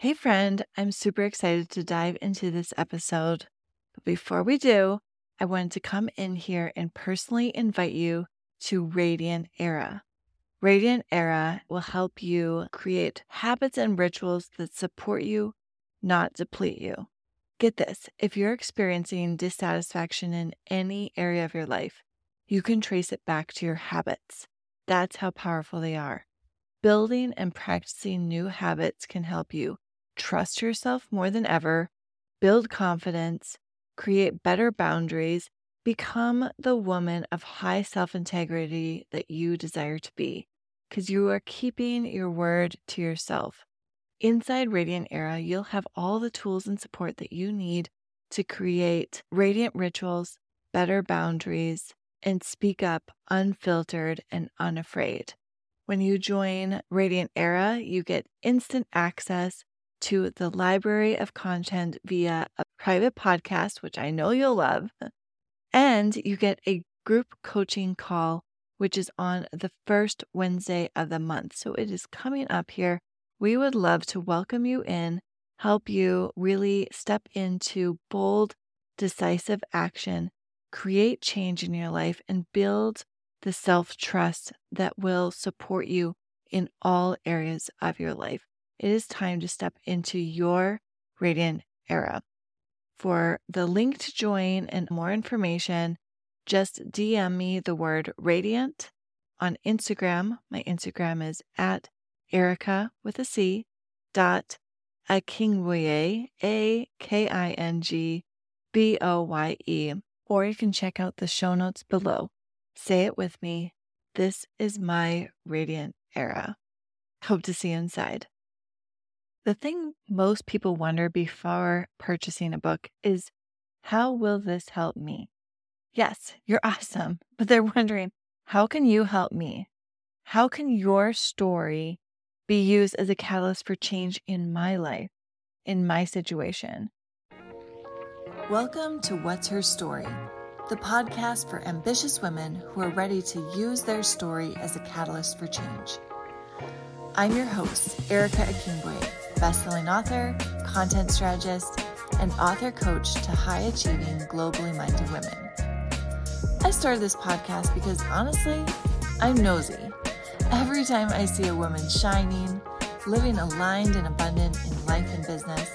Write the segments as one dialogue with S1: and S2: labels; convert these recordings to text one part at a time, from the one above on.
S1: Hey, friend, I'm super excited to dive into this episode. But before we do, I wanted to come in here and personally invite you to Radiant Era. Radiant Era will help you create habits and rituals that support you, not deplete you. Get this if you're experiencing dissatisfaction in any area of your life, you can trace it back to your habits. That's how powerful they are. Building and practicing new habits can help you trust yourself more than ever, build confidence, create better boundaries, become the woman of high self integrity that you desire to be, because you are keeping your word to yourself. Inside Radiant Era, you'll have all the tools and support that you need to create radiant rituals, better boundaries, and speak up unfiltered and unafraid. When you join Radiant Era, you get instant access to the library of content via a private podcast, which I know you'll love. And you get a group coaching call, which is on the first Wednesday of the month. So it is coming up here. We would love to welcome you in, help you really step into bold, decisive action, create change in your life, and build the self trust that will support you in all areas of your life. It is time to step into your radiant era. For the link to join and more information, just DM me the word radiant on Instagram. My Instagram is at Erica with a C dot Akingboye, A K I N G B O Y E. Or you can check out the show notes below. Say it with me. This is my radiant era. Hope to see you inside. The thing most people wonder before purchasing a book is how will this help me? Yes, you're awesome, but they're wondering how can you help me? How can your story be used as a catalyst for change in my life, in my situation? Welcome to What's Her Story the podcast for ambitious women who are ready to use their story as a catalyst for change. I'm your host, Erica Akingboye, bestselling author, content strategist, and author coach to high achieving, globally minded women. I started this podcast because honestly, I'm nosy. Every time I see a woman shining, living aligned and abundant in life and business,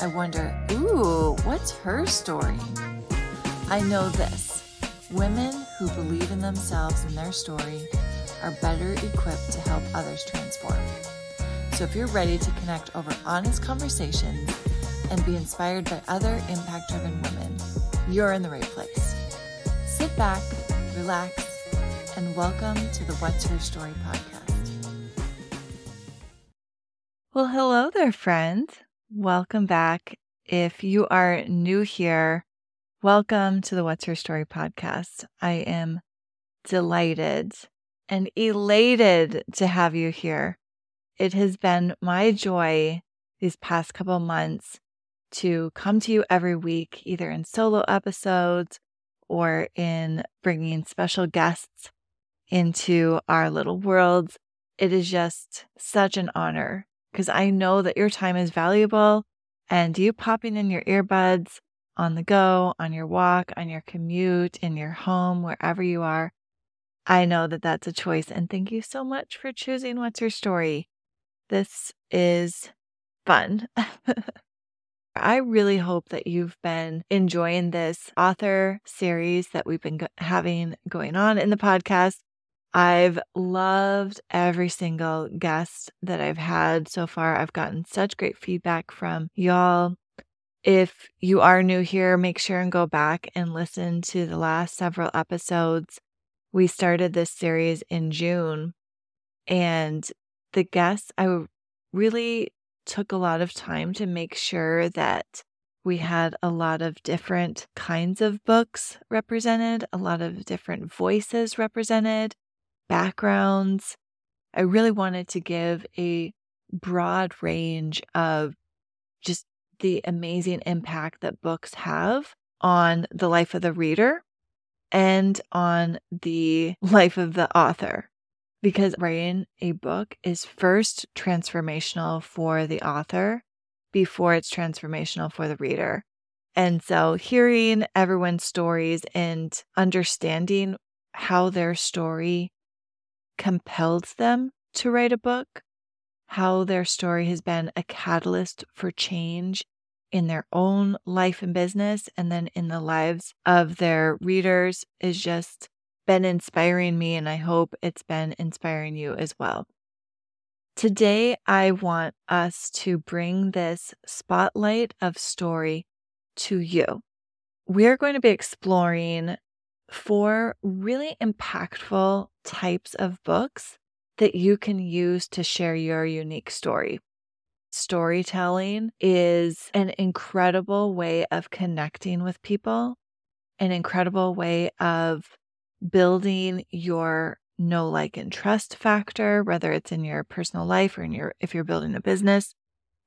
S1: I wonder, ooh, what's her story? I know this women who believe in themselves and their story are better equipped to help others transform. So if you're ready to connect over honest conversations and be inspired by other impact driven women, you're in the right place. Sit back, relax, and welcome to the What's Her Story podcast. Well, hello there, friends. Welcome back. If you are new here, Welcome to the What's Her Story podcast. I am delighted and elated to have you here. It has been my joy these past couple months to come to you every week, either in solo episodes or in bringing special guests into our little worlds. It is just such an honor because I know that your time is valuable and you popping in your earbuds on the go, on your walk, on your commute, in your home, wherever you are. I know that that's a choice. And thank you so much for choosing What's Your Story. This is fun. I really hope that you've been enjoying this author series that we've been having going on in the podcast. I've loved every single guest that I've had so far. I've gotten such great feedback from y'all. If you are new here, make sure and go back and listen to the last several episodes. We started this series in June, and the guests, I really took a lot of time to make sure that we had a lot of different kinds of books represented, a lot of different voices represented, backgrounds. I really wanted to give a broad range of just the amazing impact that books have on the life of the reader and on the life of the author. Because writing a book is first transformational for the author before it's transformational for the reader. And so hearing everyone's stories and understanding how their story compelled them to write a book, how their story has been a catalyst for change in their own life and business and then in the lives of their readers is just been inspiring me and I hope it's been inspiring you as well. Today, I want us to bring this spotlight of story to you. We're going to be exploring four really impactful types of books that you can use to share your unique story. Storytelling is an incredible way of connecting with people, an incredible way of building your know like and trust factor whether it's in your personal life or in your if you're building a business.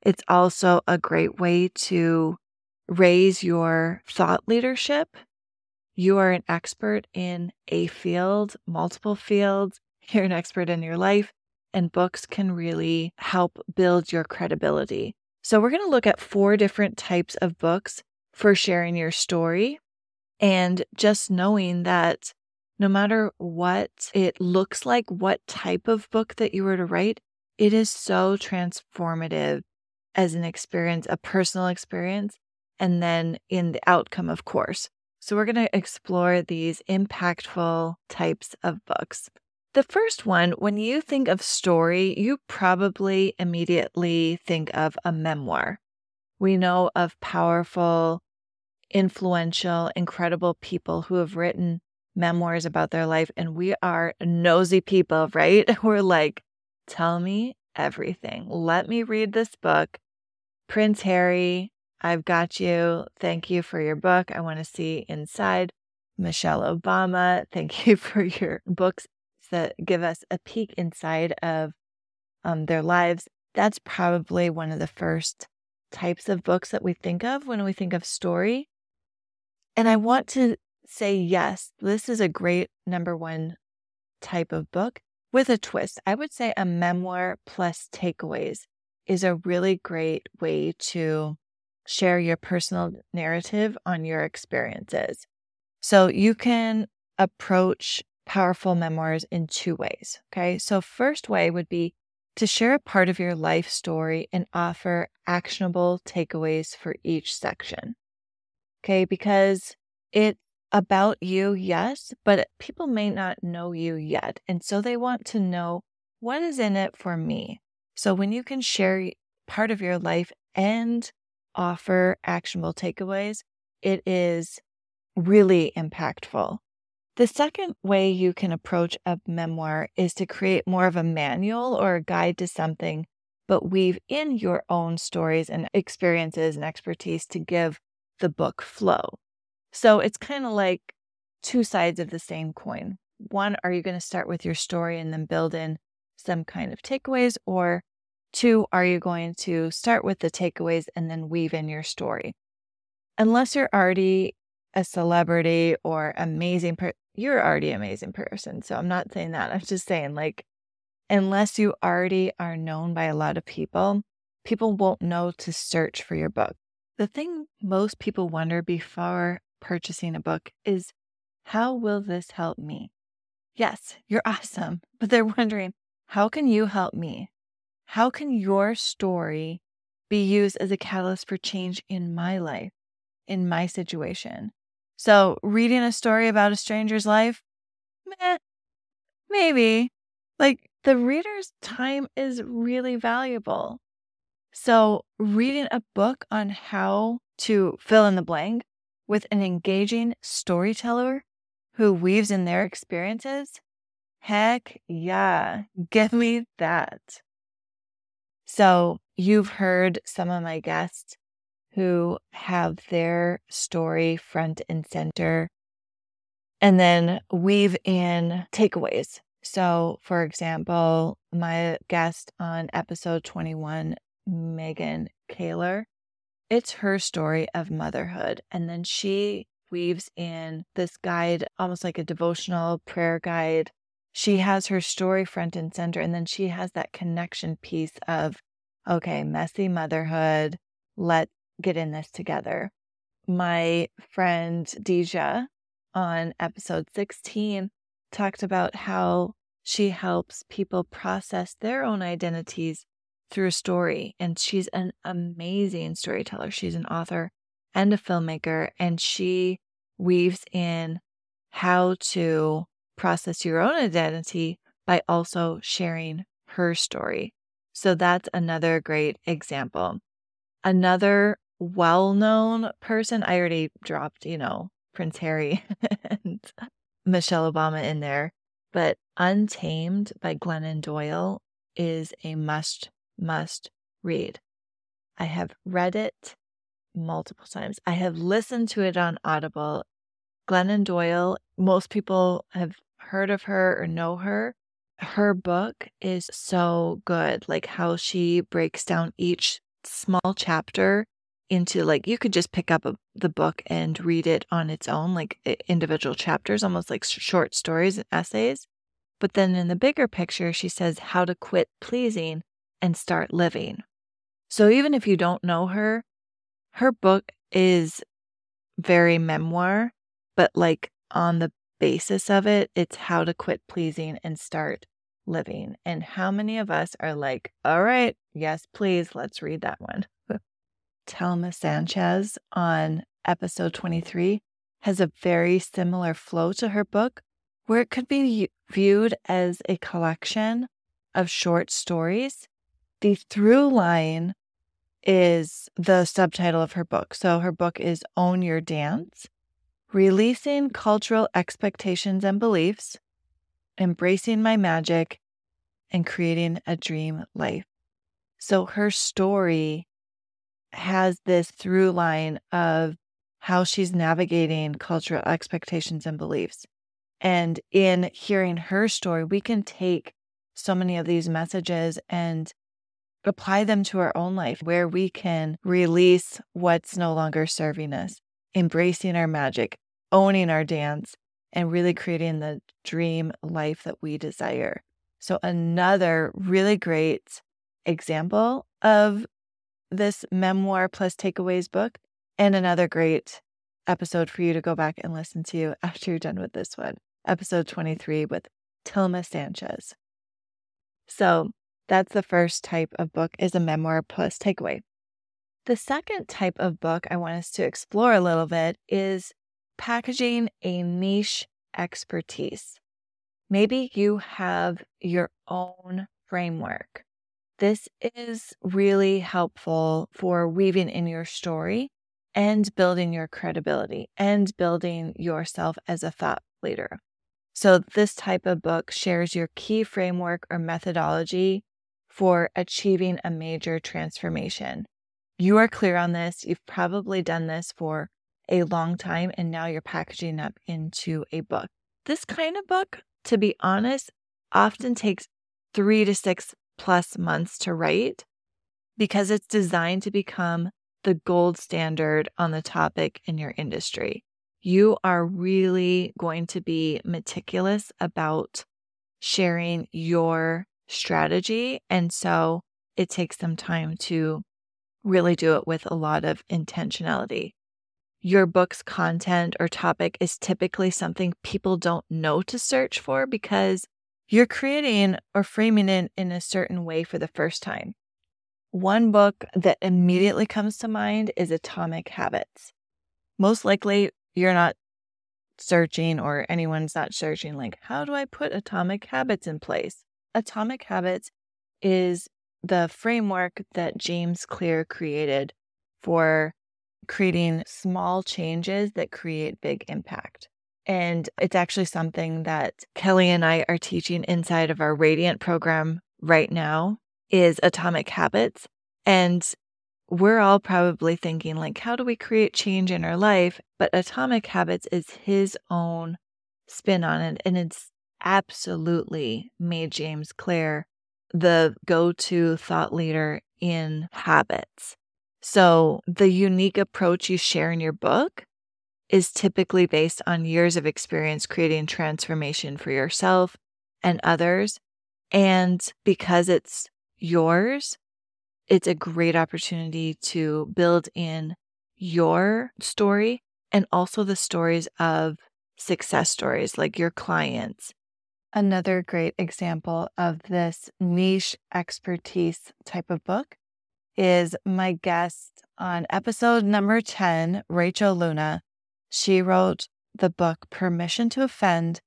S1: It's also a great way to raise your thought leadership. You are an expert in a field multiple fields. You're an expert in your life and books can really help build your credibility. So we're going to look at four different types of books for sharing your story and just knowing that no matter what it looks like, what type of book that you were to write, it is so transformative as an experience, a personal experience, and then in the outcome, of course. So, we're going to explore these impactful types of books. The first one, when you think of story, you probably immediately think of a memoir. We know of powerful, influential, incredible people who have written memoirs about their life. And we are nosy people, right? We're like, tell me everything. Let me read this book. Prince Harry, I've got you. Thank you for your book. I want to see inside. Michelle Obama, thank you for your books that give us a peek inside of um, their lives. That's probably one of the first types of books that we think of when we think of story. And I want to say yes, this is a great number one type of book with a twist. I would say a memoir plus takeaways is a really great way to share your personal narrative on your experiences. So you can approach powerful memoirs in two ways. Okay. So, first way would be to share a part of your life story and offer actionable takeaways for each section. Okay. Because it about you, yes, but people may not know you yet. And so they want to know what is in it for me. So when you can share part of your life and offer actionable takeaways, it is really impactful. The second way you can approach a memoir is to create more of a manual or a guide to something, but weave in your own stories and experiences and expertise to give the book flow. So it's kind of like two sides of the same coin. One, are you going to start with your story and then build in some kind of takeaways? Or two, are you going to start with the takeaways and then weave in your story? Unless you're already a celebrity or amazing, per- you're already amazing person. So I'm not saying that. I'm just saying, like, unless you already are known by a lot of people, people won't know to search for your book. The thing most people wonder before purchasing a book is how will this help me? Yes, you're awesome, but they're wondering, how can you help me? How can your story be used as a catalyst for change in my life, in my situation? So, reading a story about a stranger's life, meh, maybe. Like, the reader's time is really valuable. So, reading a book on how to fill in the blank with an engaging storyteller who weaves in their experiences? Heck yeah, give me that. So, you've heard some of my guests who have their story front and center and then weave in takeaways. So, for example, my guest on episode 21, Megan Kaler, it's her story of motherhood. And then she weaves in this guide, almost like a devotional prayer guide. She has her story front and center. And then she has that connection piece of, okay, messy motherhood, Let's get in this together. My friend Deja on episode 16 talked about how she helps people process their own identities through a story. And she's an amazing storyteller. She's an author and a filmmaker, and she weaves in how to process your own identity by also sharing her story. So that's another great example. Another well known person, I already dropped, you know, Prince Harry and Michelle Obama in there, but Untamed by Glennon Doyle is a must, must read. I have read it multiple times. I have listened to it on Audible. Glennon Doyle, most people have heard of her or know her. Her book is so good, like how she breaks down each small chapter into like you could just pick up a, the book and read it on its own like individual chapters almost like short stories and essays but then in the bigger picture she says how to quit pleasing and start living so even if you don't know her her book is very memoir but like on the basis of it it's how to quit pleasing and start living and how many of us are like all right yes please let's read that one Thelma Sanchez on episode 23 has a very similar flow to her book, where it could be viewed as a collection of short stories. The through line is the subtitle of her book. So her book is Own Your Dance Releasing Cultural Expectations and Beliefs, Embracing My Magic, and Creating a Dream Life. So her story has this through line of how she's navigating cultural expectations and beliefs. And in hearing her story, we can take so many of these messages and apply them to our own life where we can release what's no longer serving us, embracing our magic, owning our dance, and really creating the dream life that we desire. So, another really great example of this memoir plus takeaways book and another great episode for you to go back and listen to after you're done with this one. Episode 23 with Thelma Sanchez. So that's the first type of book is a memoir plus takeaway. The second type of book I want us to explore a little bit is packaging a niche expertise. Maybe you have your own framework this is really helpful for weaving in your story and building your credibility and building yourself as a thought leader. So, this type of book shares your key framework or methodology for achieving a major transformation. You are clear on this. You've probably done this for a long time, and now you're packaging up into a book. This kind of book, to be honest, often takes three to six plus months to write because it's designed to become the gold standard on the topic in your industry. You are really going to be meticulous about sharing your strategy. And so it takes some time to really do it with a lot of intentionality. Your book's content or topic is typically something people don't know to search for because you're creating or framing it in a certain way for the first time. One book that immediately comes to mind is Atomic Habits. Most likely, you're not searching or anyone's not searching, like, how do I put atomic habits in place? Atomic Habits is the framework that James Clear created for creating small changes that create big impact. And it's actually something that Kelly and I are teaching inside of our Radiant program right now is atomic habits. And we're all probably thinking like how do we create change in our life? But atomic habits is his own spin on it and it's absolutely made James Clear the go-to thought leader in habits. So the unique approach you share in your book is typically based on years of experience creating transformation for yourself and others. And because it's yours, it's a great opportunity to build in your story and also the stories of success stories like your clients. Another great example of this niche expertise type of book is my guest on episode number 10, Rachel Luna. She wrote the book Permission to Offend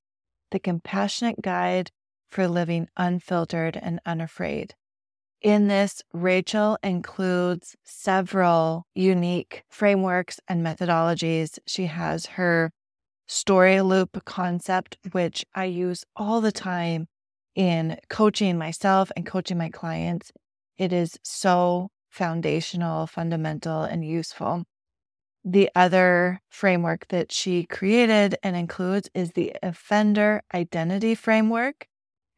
S1: The Compassionate Guide for Living Unfiltered and Unafraid. In this, Rachel includes several unique frameworks and methodologies. She has her story loop concept, which I use all the time in coaching myself and coaching my clients. It is so foundational, fundamental, and useful. The other framework that she created and includes is the offender identity framework.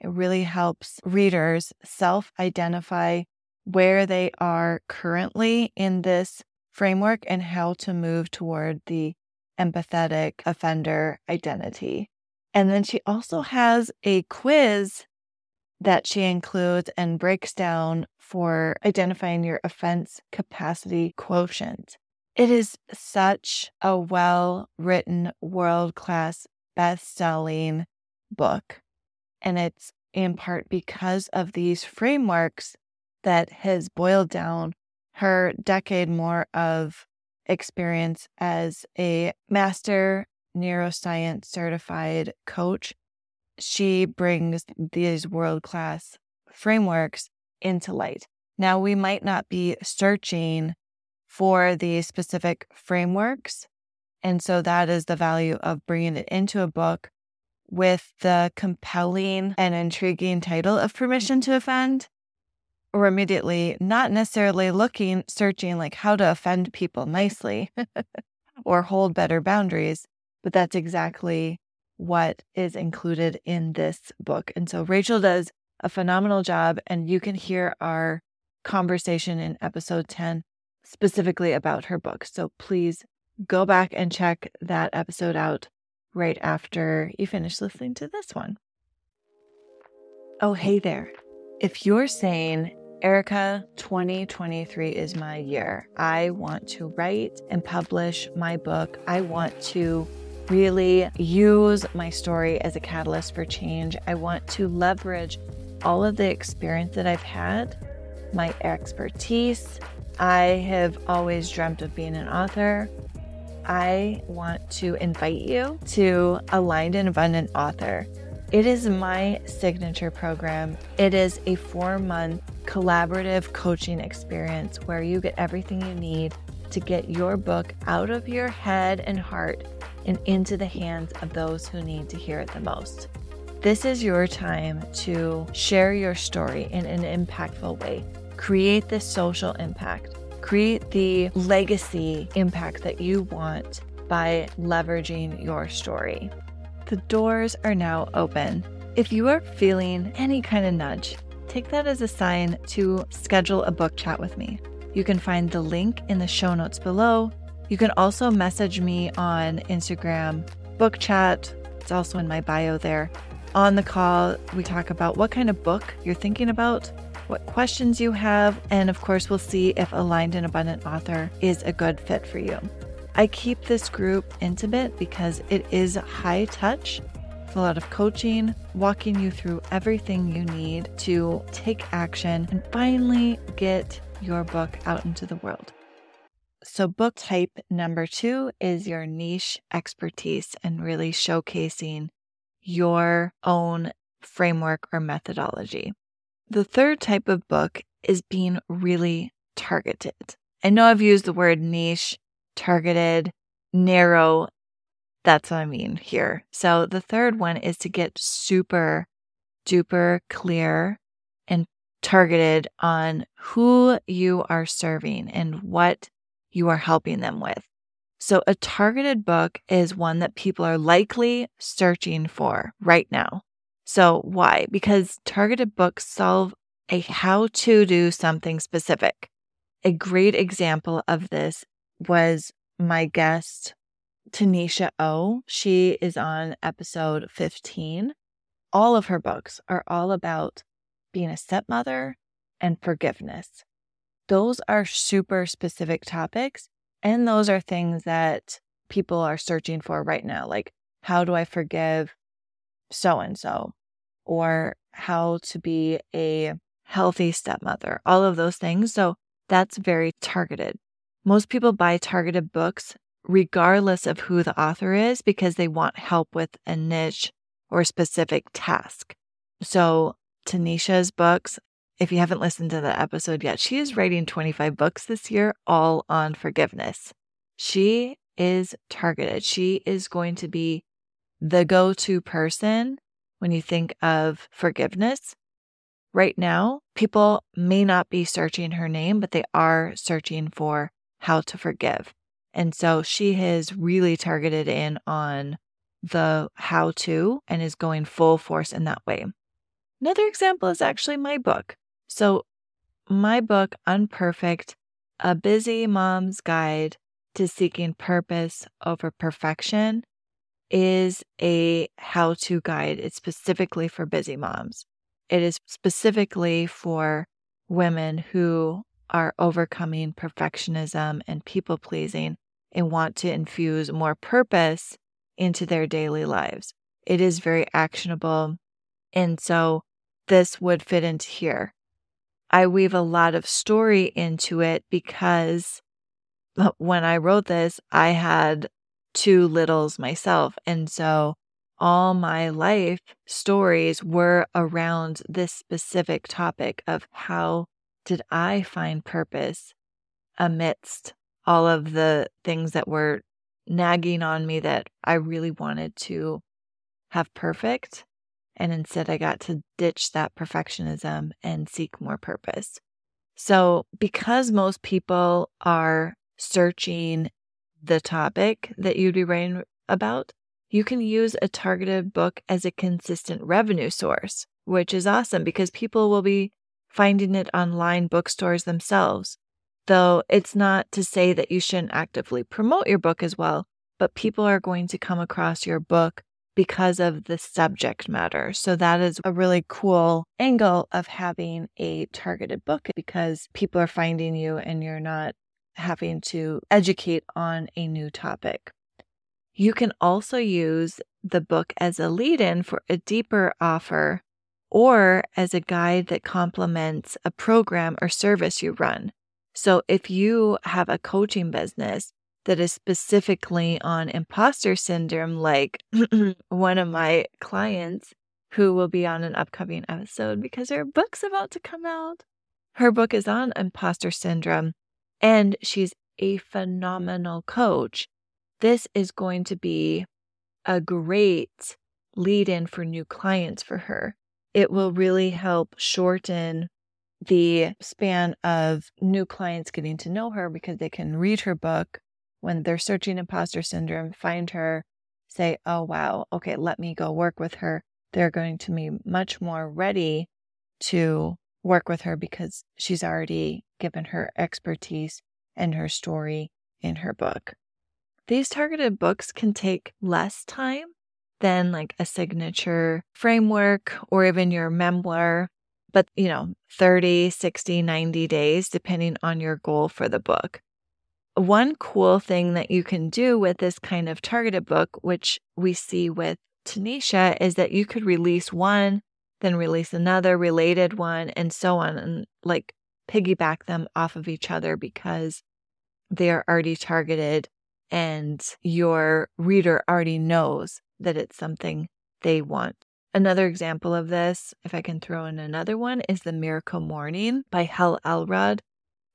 S1: It really helps readers self identify where they are currently in this framework and how to move toward the empathetic offender identity. And then she also has a quiz that she includes and breaks down for identifying your offense capacity quotient. It is such a well written, world class, best selling book. And it's in part because of these frameworks that has boiled down her decade more of experience as a master neuroscience certified coach. She brings these world class frameworks into light. Now, we might not be searching for these specific frameworks. And so that is the value of bringing it into a book with the compelling and intriguing title of Permission to Offend, or immediately not necessarily looking, searching like how to offend people nicely or hold better boundaries, but that's exactly what is included in this book. And so Rachel does a phenomenal job, and you can hear our conversation in episode 10 specifically about her book. So please go back and check that episode out right after you finish listening to this one. Oh, hey there. If you're saying, Erica, 2023 is my year, I want to write and publish my book, I want to really use my story as a catalyst for change, I want to leverage all of the experience that I've had, my expertise. I have always dreamt of being an author. I want to invite you to Aligned and Abundant Author. It is my signature program. It is a four month collaborative coaching experience where you get everything you need to get your book out of your head and heart and into the hands of those who need to hear it the most. This is your time to share your story in an impactful way, create the social impact Create the legacy impact that you want by leveraging your story. The doors are now open. If you are feeling any kind of nudge, take that as a sign to schedule a book chat with me. You can find the link in the show notes below. You can also message me on Instagram, book chat. It's also in my bio there. On the call, we talk about what kind of book you're thinking about what questions you have, and of course, we'll see if Aligned and Abundant Author is a good fit for you. I keep this group intimate because it is high touch. A lot of coaching, walking you through everything you need to take action and finally get your book out into the world. So, book type number two is your niche expertise and really showcasing your own framework or methodology. The third type of book is being really targeted. I know I've used the word niche, targeted, narrow. That's what I mean here. So the third one is to get super duper clear and targeted on who you are serving and what you are helping them with. So a targeted book is one that people are likely searching for right now. So, why? Because targeted books solve a how to do something specific. A great example of this was my guest, Tanisha O. She is on episode 15. All of her books are all about being a stepmother and forgiveness. those are super specific topics. And those are things that people are searching for right now. Like, how do I forgive so and so? Or how to be a healthy stepmother, all of those things. So that's very targeted. Most people buy targeted books regardless of who the author is because they want help with a niche or specific task. So, Tanisha's books, if you haven't listened to the episode yet, she is writing 25 books this year, all on forgiveness. She is targeted. She is going to be the go to person when you think of forgiveness. Right now, people may not be searching her name, but they are searching for how to forgive. And so she has really targeted in on the how to and is going full force in that way. Another example is actually my book. So, my book, Unperfect A Busy Mom's Guide to Seeking Purpose Over Perfection, is a how to guide. It's specifically for busy moms. It is specifically for women who are overcoming perfectionism and people pleasing and want to infuse more purpose into their daily lives. It is very actionable. And so this would fit into here. I weave a lot of story into it because when I wrote this, I had two littles myself. And so all my life stories were around this specific topic of how did I find purpose amidst all of the things that were nagging on me that I really wanted to have perfect. And instead, I got to ditch that perfectionism and seek more purpose. So, because most people are searching the topic that you'd be writing about, you can use a targeted book as a consistent revenue source, which is awesome because people will be finding it online bookstores themselves. Though it's not to say that you shouldn't actively promote your book as well, but people are going to come across your book because of the subject matter. So that is a really cool angle of having a targeted book because people are finding you and you're not having to educate on a new topic. You can also use the book as a lead in for a deeper offer or as a guide that complements a program or service you run. So if you have a coaching business that is specifically on imposter syndrome, like one of my clients who will be on an upcoming episode because her book's about to come out. Her book is on imposter syndrome, and she's a phenomenal coach. This is going to be a great lead in for new clients for her. It will really help shorten the span of new clients getting to know her because they can read her book when they're searching imposter syndrome, find her, say, oh, wow, okay, let me go work with her. They're going to be much more ready to work with her because she's already given her expertise and her story in her book. These targeted books can take less time than like a signature framework or even your memoir but you know 30 60 90 days depending on your goal for the book. One cool thing that you can do with this kind of targeted book which we see with tanisha is that you could release one then release another related one and so on and like piggyback them off of each other because they are already targeted and your reader already knows that it's something they want Another example of this, if I can throw in another one, is The Miracle Morning by Hal Elrod.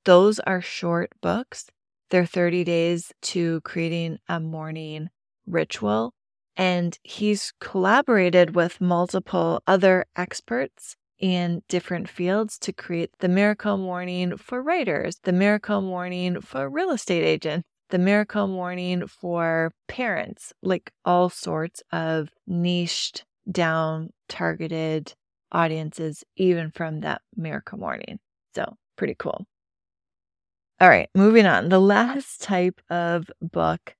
S1: Those are short books. They're 30 days to creating a morning ritual. And he's collaborated with multiple other experts in different fields to create the miracle morning for writers, the miracle morning for real estate agents, the miracle morning for parents, like all sorts of niched down targeted audiences, even from that miracle morning. So, pretty cool. All right, moving on. The last type of book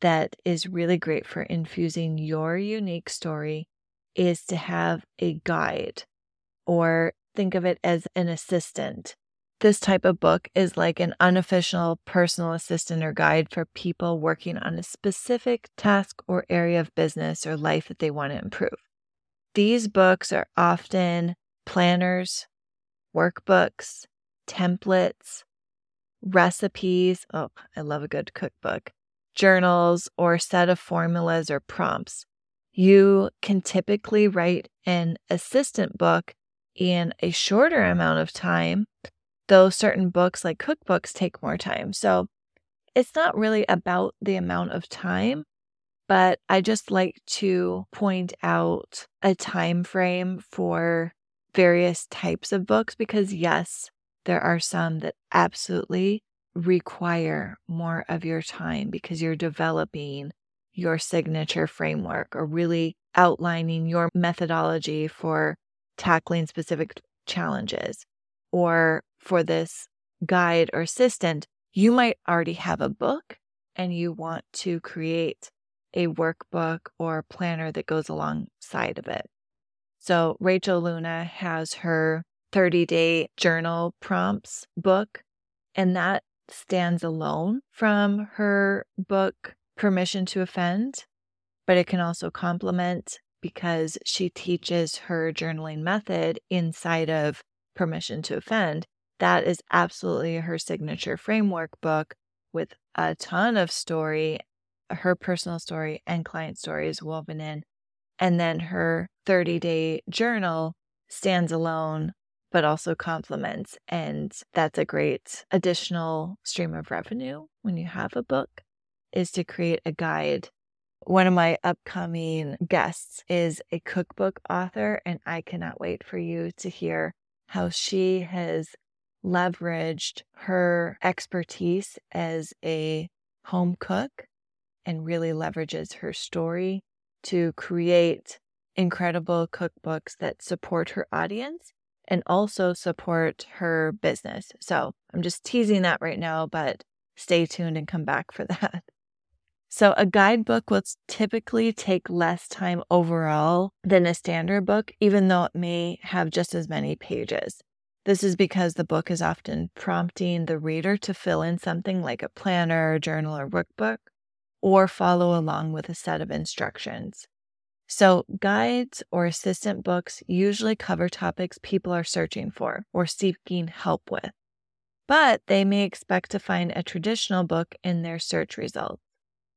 S1: that is really great for infusing your unique story is to have a guide or think of it as an assistant this type of book is like an unofficial personal assistant or guide for people working on a specific task or area of business or life that they want to improve. These books are often planners, workbooks, templates, recipes. Oh, I love a good cookbook, journals, or set of formulas or prompts. You can typically write an assistant book in a shorter amount of time though certain books like cookbooks take more time. So it's not really about the amount of time, but I just like to point out a time frame for various types of books because yes, there are some that absolutely require more of your time because you're developing your signature framework or really outlining your methodology for tackling specific challenges. Or for this guide or assistant, you might already have a book and you want to create a workbook or planner that goes alongside of it. So, Rachel Luna has her 30 day journal prompts book, and that stands alone from her book, Permission to Offend, but it can also complement because she teaches her journaling method inside of Permission to Offend, that is absolutely her signature framework book with a ton of story, her personal story and client stories woven in. And then her 30 day journal stands alone, but also complements. And that's a great additional stream of revenue when you have a book, is to create a guide. One of my upcoming guests is a cookbook author, and I cannot wait for you to hear how she has leveraged her expertise as a home cook and really leverages her story to create incredible cookbooks that support her audience and also support her business. So I'm just teasing that right now, but stay tuned and come back for that. So, a guidebook will typically take less time overall than a standard book, even though it may have just as many pages. This is because the book is often prompting the reader to fill in something like a planner, journal, or workbook, or follow along with a set of instructions. So, guides or assistant books usually cover topics people are searching for or seeking help with, but they may expect to find a traditional book in their search results.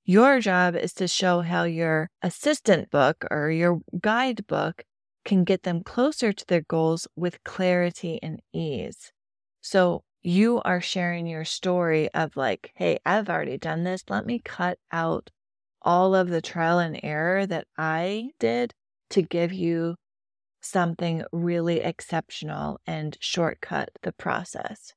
S1: Your job is to show how your assistant book or your guidebook can get them closer to their goals with clarity and ease. So you are sharing your story of like, hey, I've already done this. Let me cut out all of the trial and error that I did to give you something really exceptional and shortcut the process.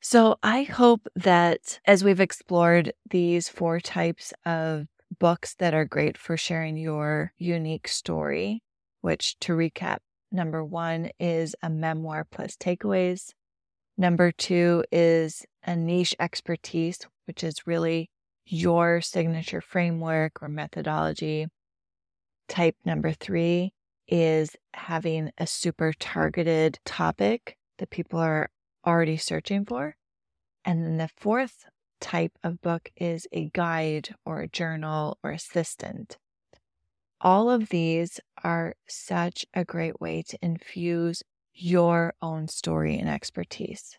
S1: So I hope that as we've explored these four types of books that are great for sharing your unique story, which to recap, number one is a memoir plus takeaways. Number two is a niche expertise, which is really your signature framework or methodology. Type number three is having a super targeted topic that people are already searching for. And then the fourth type of book is a guide or a journal or assistant. All of these are such a great way to infuse your own story and expertise.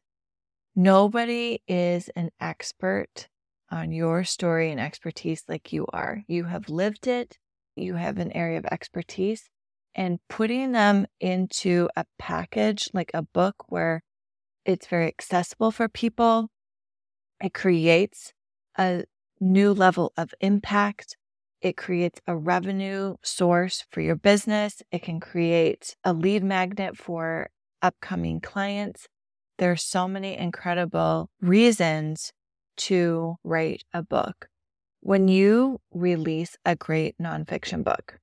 S1: Nobody is an expert on your story and expertise like you are. You have lived it, you have an area of expertise, and putting them into a package like a book where it's very accessible for people. It creates a new level of impact. It creates a revenue source for your business. It can create a lead magnet for upcoming clients. There are so many incredible reasons to write a book. When you release a great nonfiction book,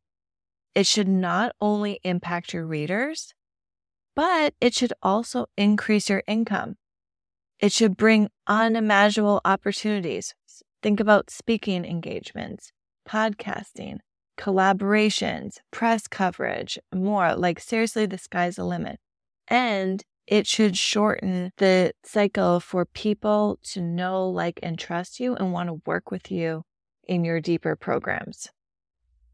S1: it should not only impact your readers, but it should also increase your income. It should bring unimaginable opportunities. Think about speaking engagements, podcasting, collaborations, press coverage, more. Like, seriously, the sky's the limit. And it should shorten the cycle for people to know, like, and trust you and want to work with you in your deeper programs.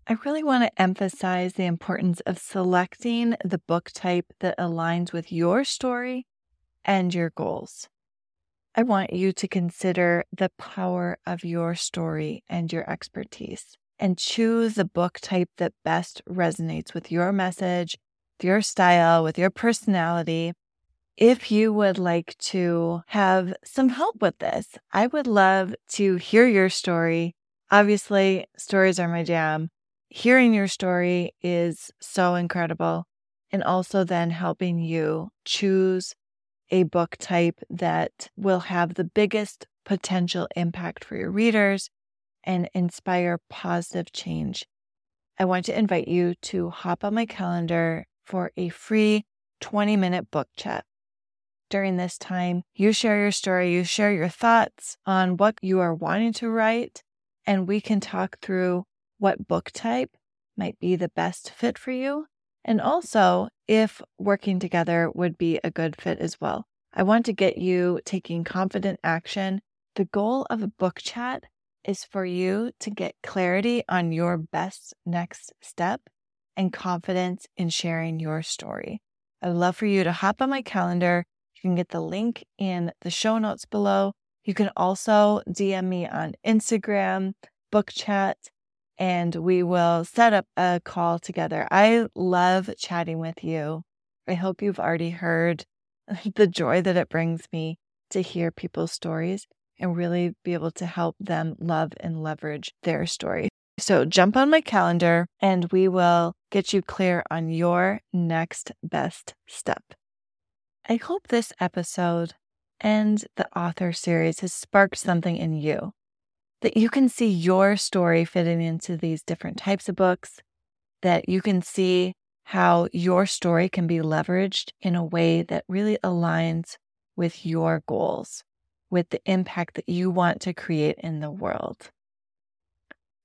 S1: I really want to emphasize the importance of selecting the book type that aligns with your story and your goals. I want you to consider the power of your story and your expertise and choose the book type that best resonates with your message, with your style, with your personality. If you would like to have some help with this, I would love to hear your story. Obviously, stories are my jam. Hearing your story is so incredible. And also, then helping you choose a book type that will have the biggest potential impact for your readers and inspire positive change. I want to invite you to hop on my calendar for a free 20 minute book chat. During this time, you share your story, you share your thoughts on what you are wanting to write, and we can talk through what book type might be the best fit for you and also if working together would be a good fit as well. I want to get you taking confident action. The goal of a book chat is for you to get clarity on your best next step and confidence in sharing your story. I'd love for you to hop on my calendar. You can get the link in the show notes below. You can also DM me on Instagram, book chat, and we will set up a call together. I love chatting with you. I hope you've already heard the joy that it brings me to hear people's stories and really be able to help them love and leverage their story. So jump on my calendar and we will get you clear on your next best step. I hope this episode and the author series has sparked something in you that you can see your story fitting into these different types of books, that you can see how your story can be leveraged in a way that really aligns with your goals, with the impact that you want to create in the world.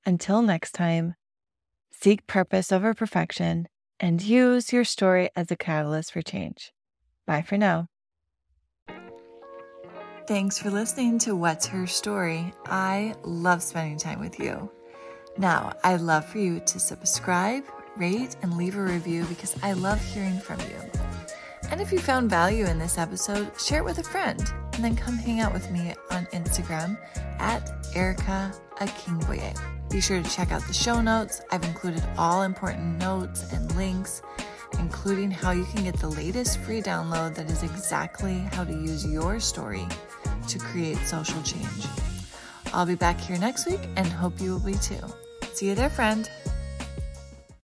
S1: Until next time, seek purpose over perfection and use your story as a catalyst for change. Bye for now. Thanks for listening to What's Her Story. I love spending time with you. Now, I'd love for you to subscribe, rate, and leave a review because I love hearing from you. And if you found value in this episode, share it with a friend and then come hang out with me on Instagram at Erica Akingboye. Be sure to check out the show notes. I've included all important notes and links including how you can get the latest free download that is exactly how to use your story to create social change. I'll be back here next week and hope you will be too. See you there, friend.